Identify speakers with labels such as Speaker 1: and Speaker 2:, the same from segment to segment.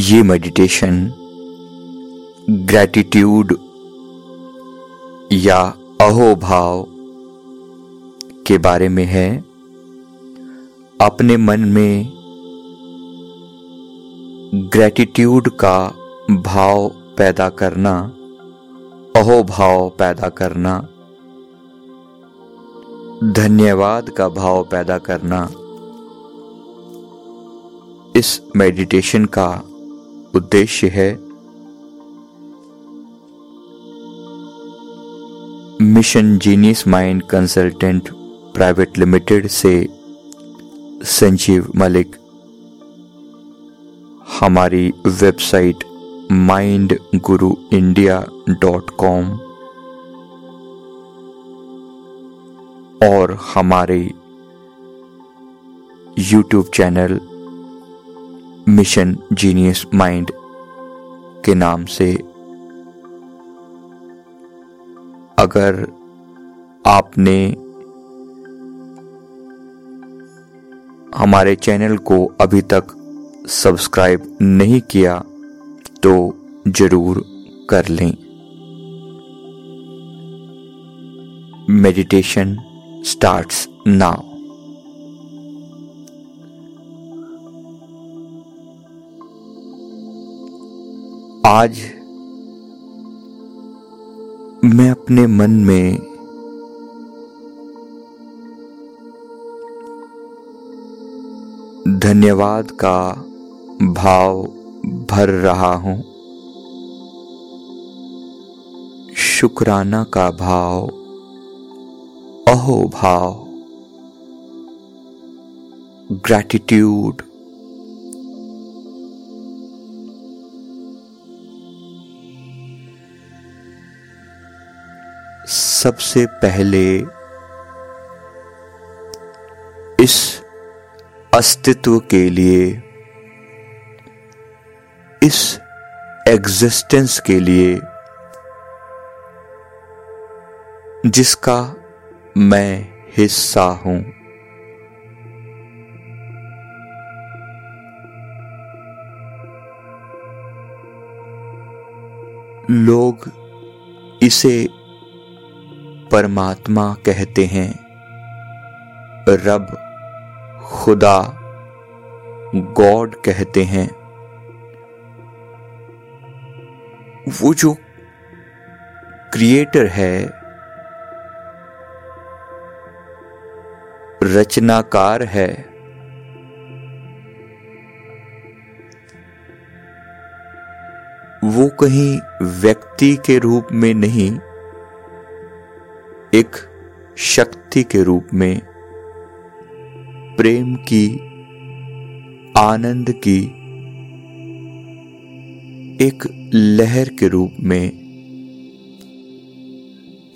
Speaker 1: ये meditation gratitude या अहोभाव के बारे में है। अपने मन में ग्रैटिट्यूड का भाव पैदा करना, अहोभाव पैदा करना, धन्यवाद का भाव पैदा करना, इस मेडिटेशन का उद्देश्य है। Mission genius mind consultant private limited से संजीव मलिक। हमारी website mind guru India dot com और हमारे YouTube channel mission genius mind के नाम से। अगर आपने हमारे चैनल को अभी तक सब्सक्राइब नहीं किया तो ज़रूर कर लें। Meditation starts now. आज मैं अपने मन में धन्यवाद का भाव भर रहा हूँ। शुक्राना का भाव, अहो भाव ग्रैटिट्यूड सबसे पहले इस अस्तित्व के लिए, इस एग्जिस्टेंस के लिए, जिसका मैं हिस्सा हूँ। लोग इसे परमात्मा कहते हैं। रब खुदा गॉड कहते हैं। वो जो क्रिएटर है, रचनाकार है, वो कहीं व्यक्ति के रूप में नहीं एक शक्ति के रूप में, प्रेम की, आनंद की, एक लहर के रूप में,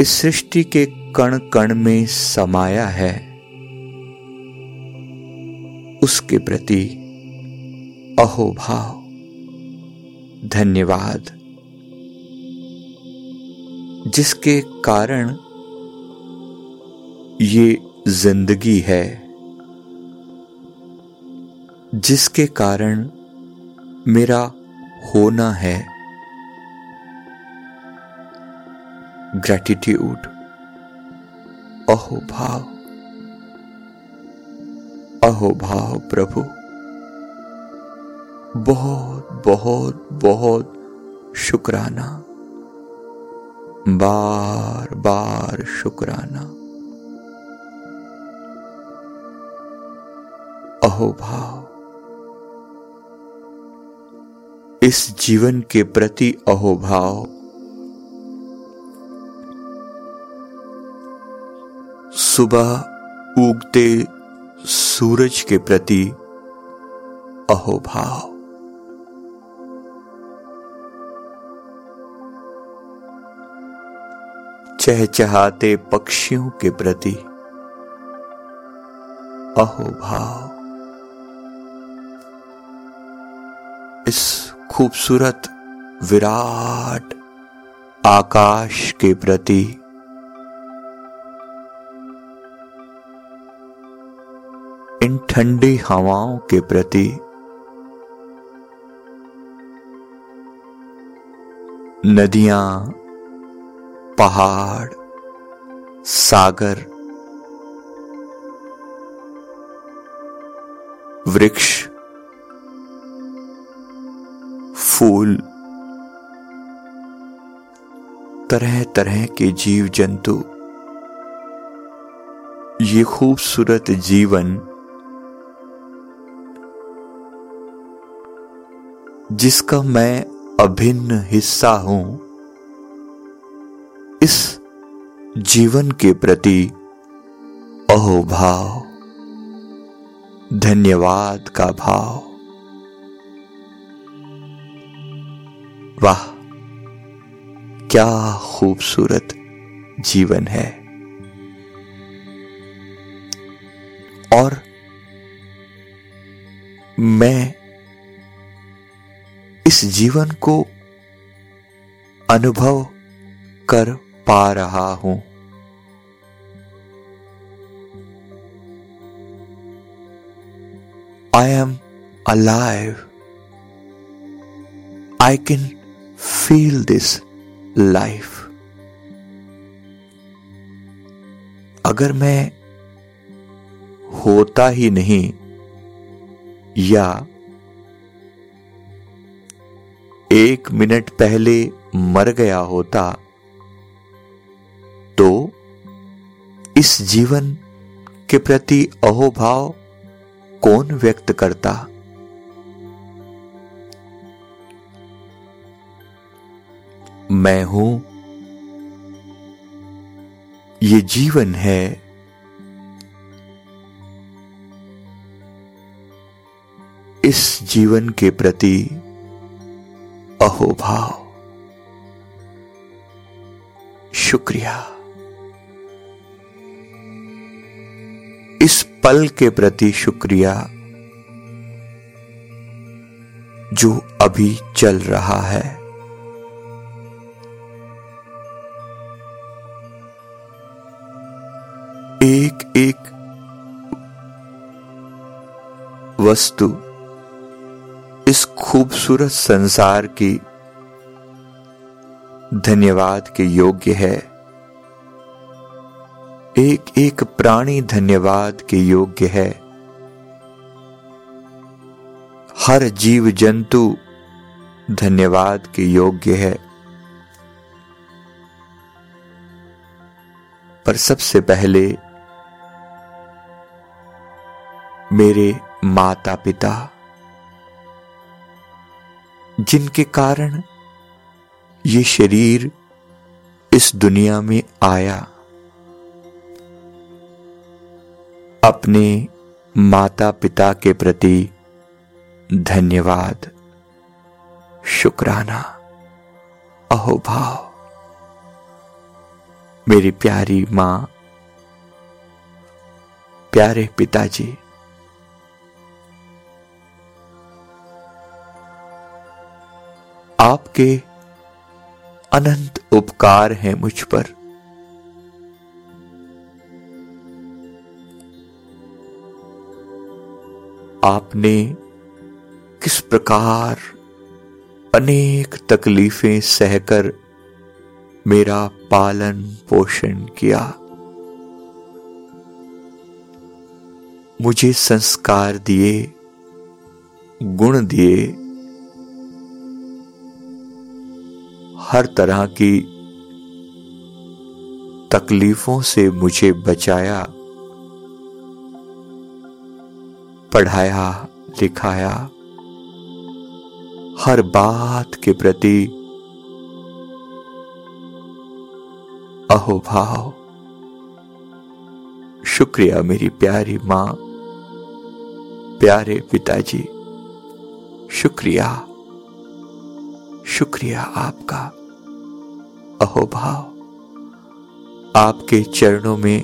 Speaker 1: इस सृष्टि के कण कण में समाया है। उसके प्रति अहोभाव, धन्यवाद। जिसके कारण ये ज़िंदगी है, जिसके कारण मेरा होना है। ग्रैटिट्यूड अहो भाव अहो भाव प्रभु। बहुत बहुत बहुत शुक्राना, बार बार शुक्राना। अहोभाव। इस जीवन के प्रति अहोभाव। सुबह उगते सूरज के प्रति अहोभाव। चहचहाते पक्षियों के प्रति अहोभाव। खूबसूरत विराट आकाश के प्रति। इन ठंडी हवाओं के प्रति। नदियाँ पहाड़ सागर। वृक्ष फूल। तरह तरह के जीव जंतु ये खूबसूरत जीवन। जिसका मैं अभिन्न हिस्सा हूँ। इस जीवन के प्रति अहोभाव। धन्यवाद का भाव। वाह, क्या खूबसूरत जीवन है। और मैं इस जीवन को अनुभव कर पा रहा हूँ। I am alive I can feel this life अगर मैं होता ही नहीं या एक मिनट पहले मर गया होता तो इस जीवन के प्रति अहोभाव कौन व्यक्त करता? मैं हूँ। ये जीवन है। इस जीवन के प्रति अहोभाव। शुक्रिया। इस पल के प्रति शुक्रिया जो अभी चल रहा है। वस्तु, इस खूबसूरत संसार की धन्यवाद के योग्य है। एक एक प्राणी धन्यवाद के योग्य है। हर जीव जंतु धन्यवाद के योग्य है। पर सबसे पहले मेरे माता पिता जिनके कारण ये शरीर इस दुनिया में आया, अपने माता पिता के प्रति धन्यवाद, शुक्राना, अहोभाव। मेरी प्यारी माँ, प्यारे पिताजी आपके अनंत उपकार हैं मुझ पर। आपने किस प्रकार अनेक तकलीफें सहकर मेरा पालन पोषण किया? मुझे संस्कार दिए, गुण दिए हर तरह की तकलीफों से मुझे बचाया, पढ़ाया, लिखाया। हर बात के प्रति अहोभाव। शुक्रिया मेरी प्यारी माँ, प्यारे पिताजी, शुक्रिया। शुक्रिया आपका। अहोभाव आपके चरणों में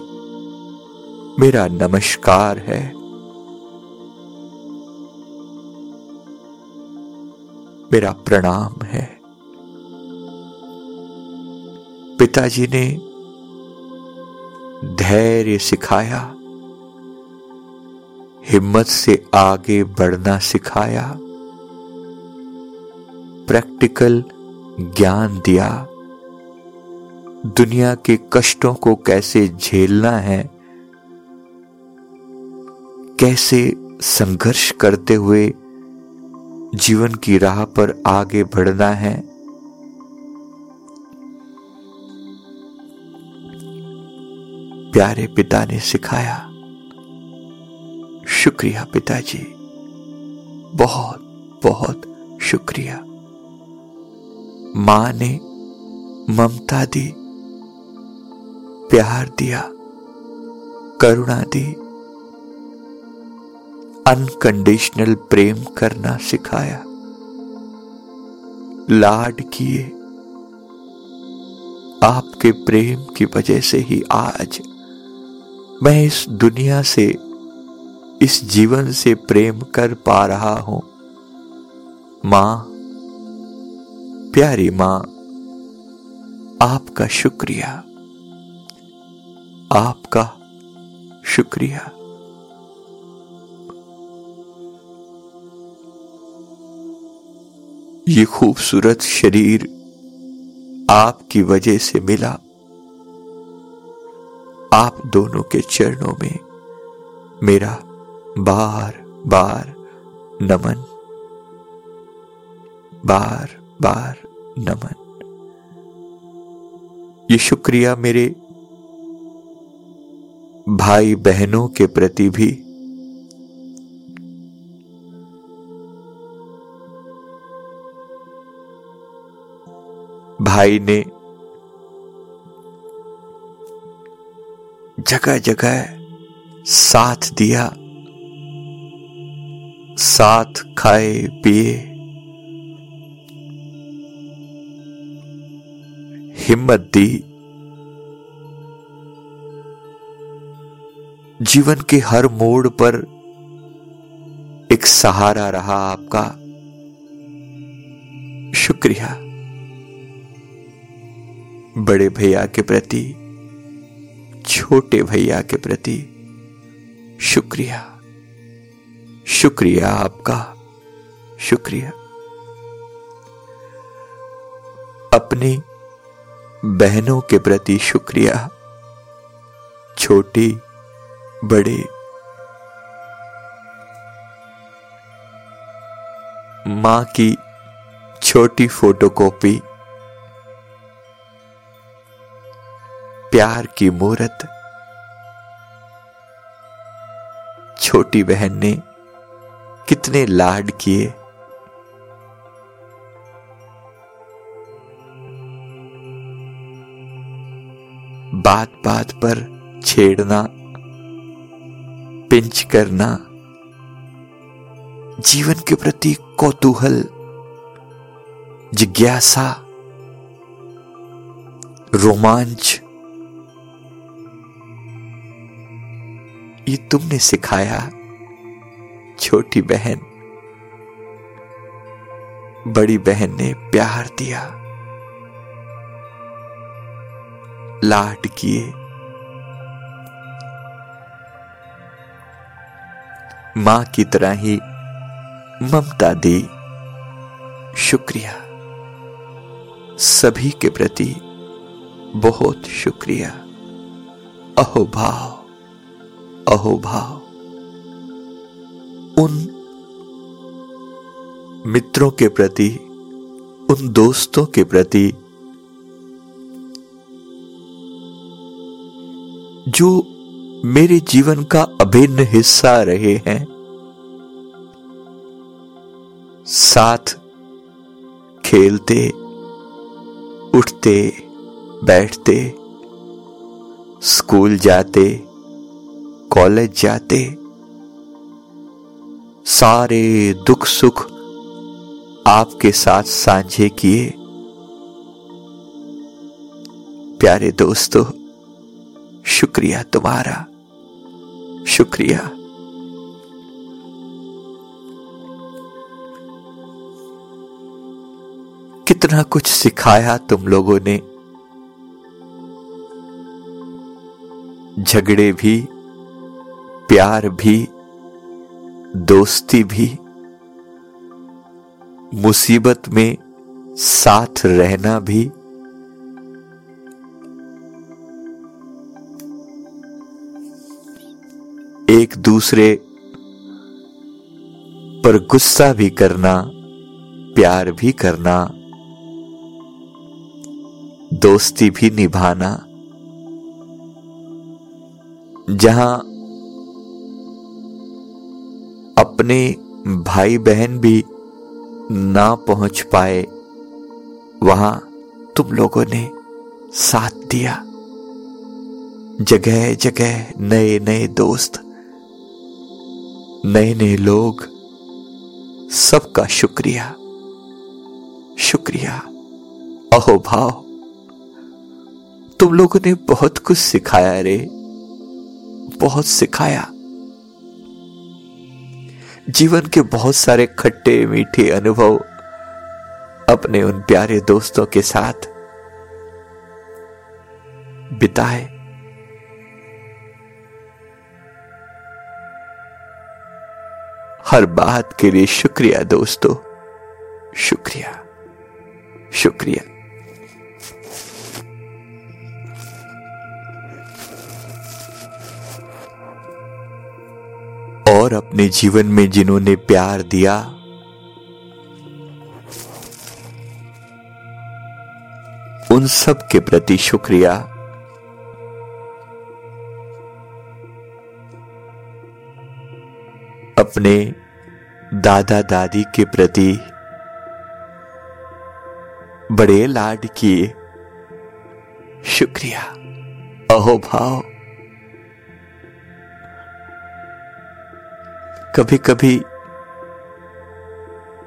Speaker 1: मेरा नमस्कार है। मेरा प्रणाम है। पिताजी ने धैर्य सिखाया, हिम्मत से आगे बढ़ना सिखाया। प्रैक्टिकल ज्ञान दिया। दुनिया के कष्टों को कैसे झेलना है, कैसे संघर्ष करते हुए जीवन की राह पर आगे बढ़ना है। प्यारे पिता ने सिखाया, शुक्रिया पिताजी बहुत बहुत शुक्रिया। माँ ने ममता दी, प्यार दिया, करुणा दी। अनकंडीशनल प्रेम करना सिखाया। लाड किए। आपके प्रेम की वजह से ही आज मैं इस दुनिया से, इस जीवन से प्रेम कर पा रहा हूँ। माँ प्यारी माँ, आपका शुक्रिया। आपका शुक्रिया। ये खूबसूरत शरीर आपकी वजह से मिला। आप दोनों के चरणों में मेरा बार बार नमन, बार बार नमन। ये शुक्रिया मेरे भाई बहनों के प्रति भी। भाई ने जगह जगह साथ दिया, साथ खाए पिए हिम्मत दी। जीवन के हर मोड़ पर एक सहारा रहा आपका। शुक्रिया। बड़े भैया के प्रति, छोटे भैया के प्रति शुक्रिया। शुक्रिया आपका। शुक्रिया। अपनी बहनों के प्रति शुक्रिया। छोटी, बड़े। माँ की छोटी फोटोकॉपी। प्यार की मूर्त। छोटी बहन ने कितने लाड किए। बात बात पर छेड़ना, पिंच करना, जीवन के प्रति कौतूहल, जिज्ञासा, रोमांच। ये तुमने सिखाया, छोटी बहन। बड़ी बहन ने प्यार दिया। लाड किए। माँ की तरह ही ममता दी। शुक्रिया। सभी के प्रति बहुत शुक्रिया। अहोभाव अहोभाव उन मित्रों के प्रति, उन दोस्तों के प्रति जो मेरे जीवन का अभिन्न हिस्सा रहे हैं। साथ खेलते, उठते, बैठते, स्कूल जाते, कॉलेज जाते, सारे दुख सुख आपके साथ साझे किए। प्यारे दोस्तों शुक्रिया तुम्हारा शुक्रिया। कितना कुछ सिखाया तुम लोगों ने। झगड़े भी, प्यार भी, दोस्ती भी। मुसीबत में साथ रहना भी। एक दूसरे पर गुस्सा भी करना, प्यार भी करना, दोस्ती भी निभाना। जहाँ अपने भाई बहन भी ना पहुँच पाए, वहाँ तुम लोगों ने साथ दिया। जगह जगह नए नए दोस्त नए नए लोग, सबका शुक्रिया। शुक्रिया। अहो भाव, तुम लोगों ने बहुत कुछ सिखाया रे। बहुत सिखाया। जीवन के बहुत सारे खट्टे, मीठे अनुभव अपने उन प्यारे दोस्तों के साथ बिताए। हर बात के लिए शुक्रिया, दोस्तों। शुक्रिया। शुक्रिया। और अपने जीवन में जिन्होंने प्यार दिया, उन सब के प्रति शुक्रिया। अपने दादा दादी के प्रति बड़े लाड किए। शुक्रिया। अहो भाव। कभी कभी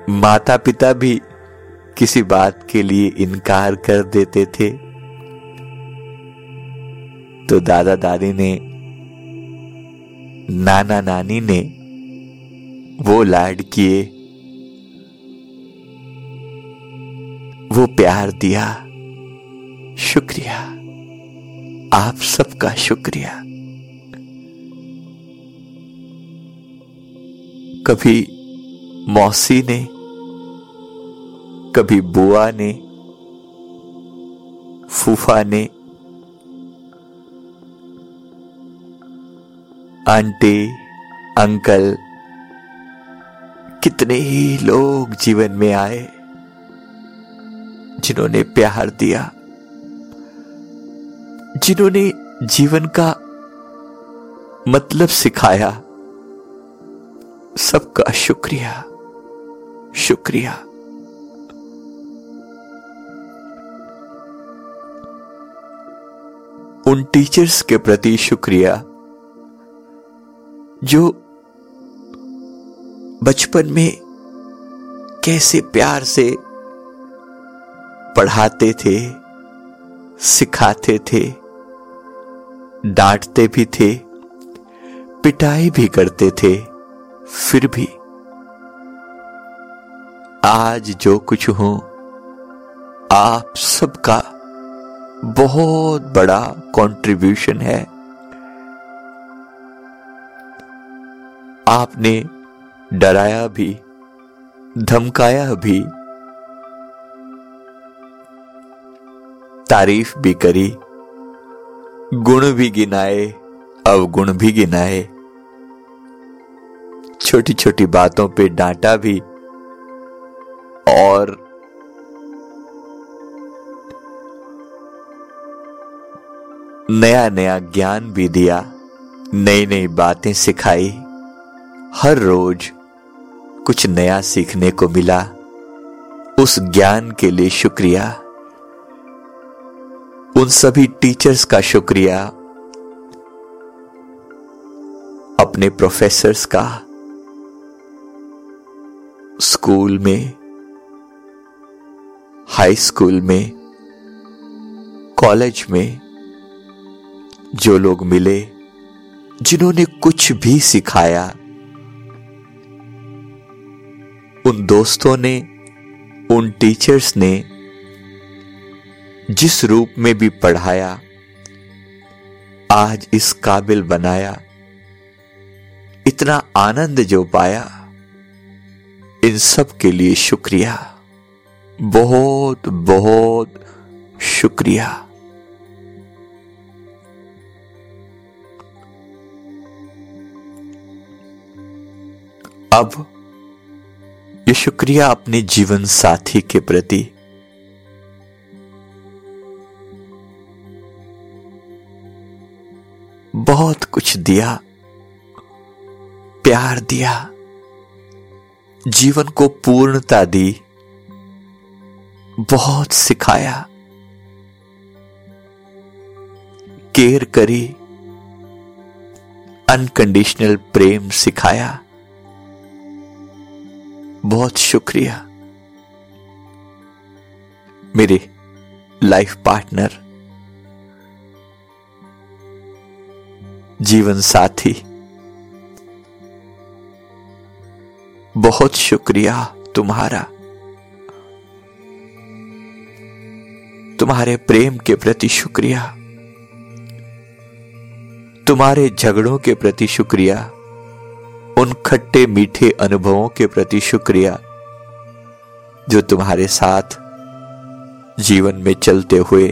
Speaker 1: माता पिता भी किसी बात के लिए इनकार कर देते थे। तो दादा दादी ने नाना नानी ने वो लाड किए, वो प्यार दिया, शुक्रिया। आप सबका शुक्रिया। कभी मौसी ने, कभी बुआ ने, फूफा ने, आंटी, अंकल कितने ही लोग जीवन में आए जिन्होंने प्यार दिया, जिन्होंने जीवन का मतलब सिखाया। सबका शुक्रिया शुक्रिया। उन टीचर्स के प्रति शुक्रिया, जो बचपन में कैसे प्यार से पढ़ाते थे, सिखाते थे, डांटते भी थे, पिटाई भी करते थे, फिर भी। आज जो कुछ हूँ, आप सबका बहुत बड़ा कंट्रीब्यूशन है। आपने डराया भी, धमकाया भी। तारीफ़ भी करी, गुण भी गिनाए, अवगुण भी गिनाए। छोटी छोटी बातों पे डांटा भी, और नया नया ज्ञान भी दिया नई नई बातें सिखाई, हर रोज कुछ नया सीखने को मिला। उस ज्ञान के लिए शुक्रिया। उन सभी टीचर्स का शुक्रिया। अपने प्रोफेसर्स का। स्कूल में। हाई स्कूल में। कॉलेज में। जो लोग मिले, जिन्होंने कुछ भी सिखाया। उन दोस्तों ने, उन टीचर्स ने जिस रूप में भी पढ़ाया, आज इस काबिल बनाया, इतना आनंद जो पाया, इन सब के लिए शुक्रिया। बहुत बहुत शुक्रिया। अब ये शुक्रिया अपने जीवन साथी के प्रति। बहुत कुछ दिया, प्यार दिया, जीवन को पूर्णता दी, बहुत सिखाया, केयर करी अनकंडीशनल प्रेम सिखाया। बहुत शुक्रिया। मेरे लाइफ पार्टनर जीवन साथी, बहुत शुक्रिया तुम्हारा। तुम्हारे प्रेम के प्रति शुक्रिया। तुम्हारे झगड़ों के प्रति शुक्रिया। उन खट्टे मीठे अनुभवों के प्रति शुक्रिया, जो तुम्हारे साथ जीवन में चलते हुए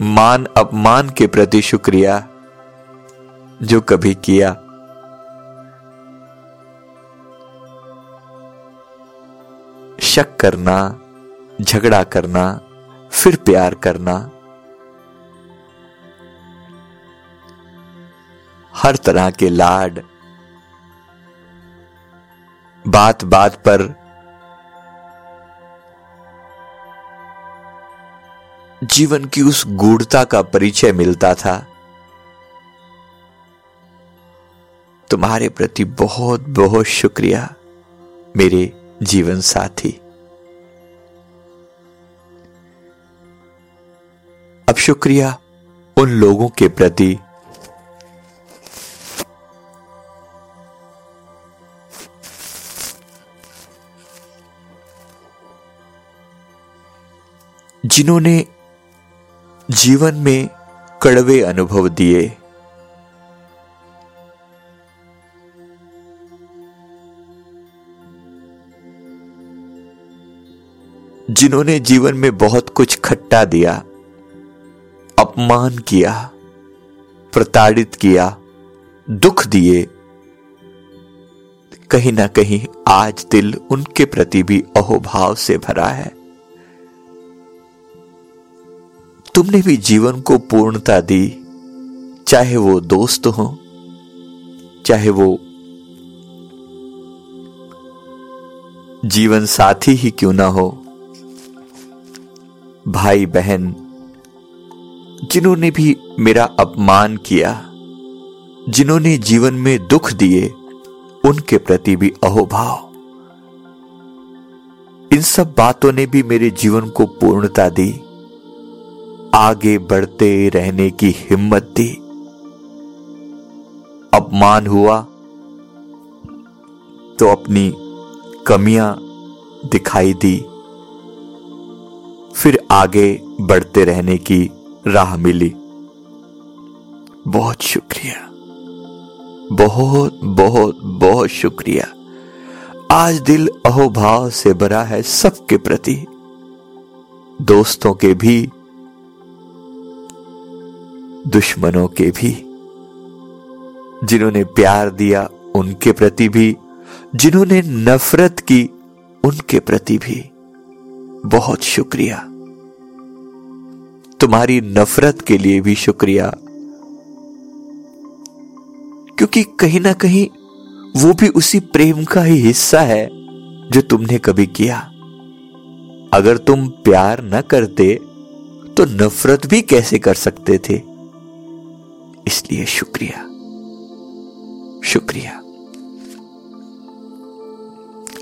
Speaker 1: मान अपमान के प्रति शुक्रिया जो कभी किया। शक करना, झगड़ा करना, फिर प्यार करना हर तरह के लाड। बात बात पर जीवन की उस गूढ़ता का परिचय मिलता था। तुम्हारे प्रति बहुत बहुत शुक्रिया, मेरे जीवन साथी। अब शुक्रिया उन लोगों के प्रति जिन्होंने जीवन में कड़वे अनुभव दिए। जिन्होंने जीवन में बहुत कुछ खट्टा दिया, अपमान किया, प्रताड़ित किया, दुख दिए, कहीं ना कहीं आज दिल उनके प्रति भी अहोभाव से भरा है। तुमने भी जीवन को पूर्णता दी, चाहे वो दोस्त हो, चाहे वो जीवन साथी ही क्यों ना हो। भाई बहन जिन्होंने भी मेरा अपमान किया, जिन्होंने जीवन में दुख दिए, उनके प्रति भी अहोभाव। इन सब बातों ने भी मेरे जीवन को पूर्णता दी। आगे बढ़ते रहने की हिम्मत दी। अपमान हुआ तो अपनी कमियाँ दिखाई दी। फिर आगे बढ़ते रहने की राह मिली। बहुत शुक्रिया। बहुत बहुत बहुत शुक्रिया। आज दिल अहोभाव से भरा है सबके प्रति। दोस्तों के भी दुश्मनों के भी। जिन्होंने प्यार दिया, उनके प्रति भी। जिन्होंने नफरत की, उनके प्रति भी। बहुत शुक्रिया। तुम्हारी नफरत के लिए भी शुक्रिया। क्योंकि कहीं ना कहीं वो भी उसी प्रेम का ही हिस्सा है, जो तुमने कभी किया। अगर तुम प्यार न करते तो नफरत भी कैसे कर सकते थे? इसलिए शुक्रिया। शुक्रिया।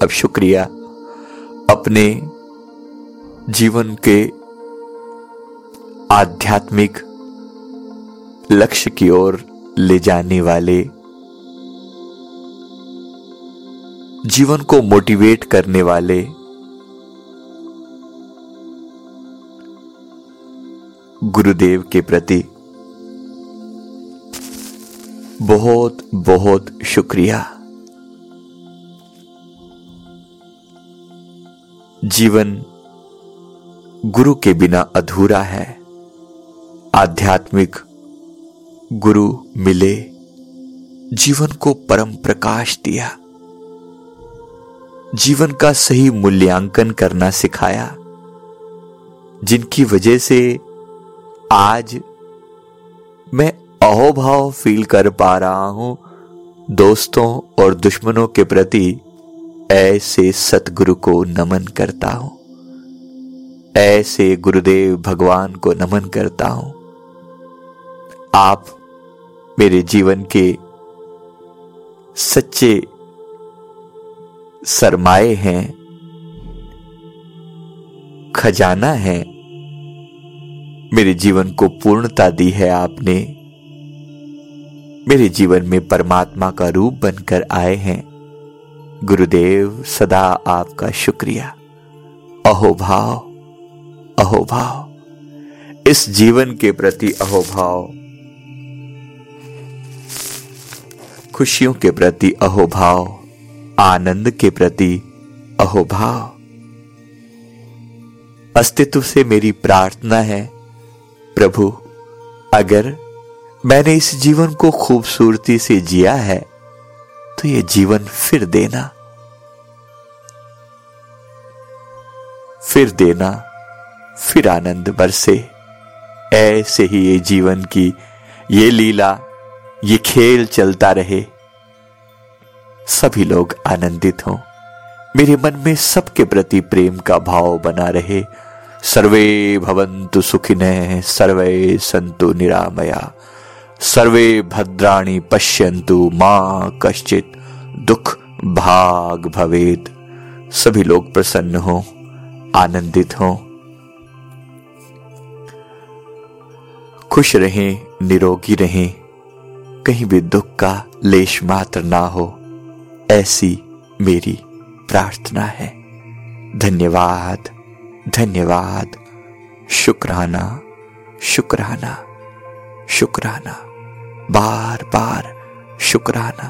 Speaker 1: अब शुक्रिया अपने जीवन के आध्यात्मिक लक्ष्य की ओर ले जाने वाले जीवन को मोटिवेट करने वाले गुरुदेव के प्रति बहुत बहुत शुक्रिया। जीवन गुरु के बिना अधूरा है। आध्यात्मिक गुरु मिले, जीवन को परम प्रकाश दिया। जीवन का सही मूल्यांकन करना सिखाया, जिनकी वजह से आज मैं अहोभाव फील कर पा रहा हूँ। दोस्तों और दुश्मनों के प्रति ऐसे सतगुरु को नमन करता हूँ। ऐसे गुरुदेव भगवान को नमन करता हूँ। आप मेरे जीवन के सच्चे सरमाए हैं, खजाना है। मेरे जीवन को पूर्णता दी है आपने। मेरे जीवन में परमात्मा का रूप बनकर आए हैं। गुरुदेव, सदा आपका शुक्रिया। अहोभाव अहोभाव। इस जीवन के प्रति अहोभाव। खुशियों के प्रति अहोभाव, आनंद के प्रति अहोभाव। अस्तित्व से मेरी प्रार्थना है, प्रभु, अगर मैंने इस जीवन को खूबसूरती से जिया है तो ये जीवन फिर देना। फिर देना, फिर आनंद बरसे। ऐसे ही ये जीवन की ये लीला, ये खेल चलता रहे। सभी लोग आनंदित हों। मेरे मन में सबके प्रति प्रेम का भाव बना रहे। सर्वे भवन्तु सुखिने सर्वे संतु निरामया। सर्वे भद्राणि पश्यन्तु माँ कश्चित दुख भाग भवेद सभी लोग प्रसन्न हो, आनंदित हो। खुश रहें, निरोगी रहें। कहीं भी दुख का लेश मात्र ना हो, ऐसी मेरी प्रार्थना है। धन्यवाद धन्यवाद। शुक्राना शुक्राना शुक्राना। बार बार शुक्राना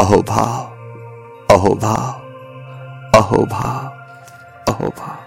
Speaker 1: अहोभाव अहोभाव अहोभाव अहोभाव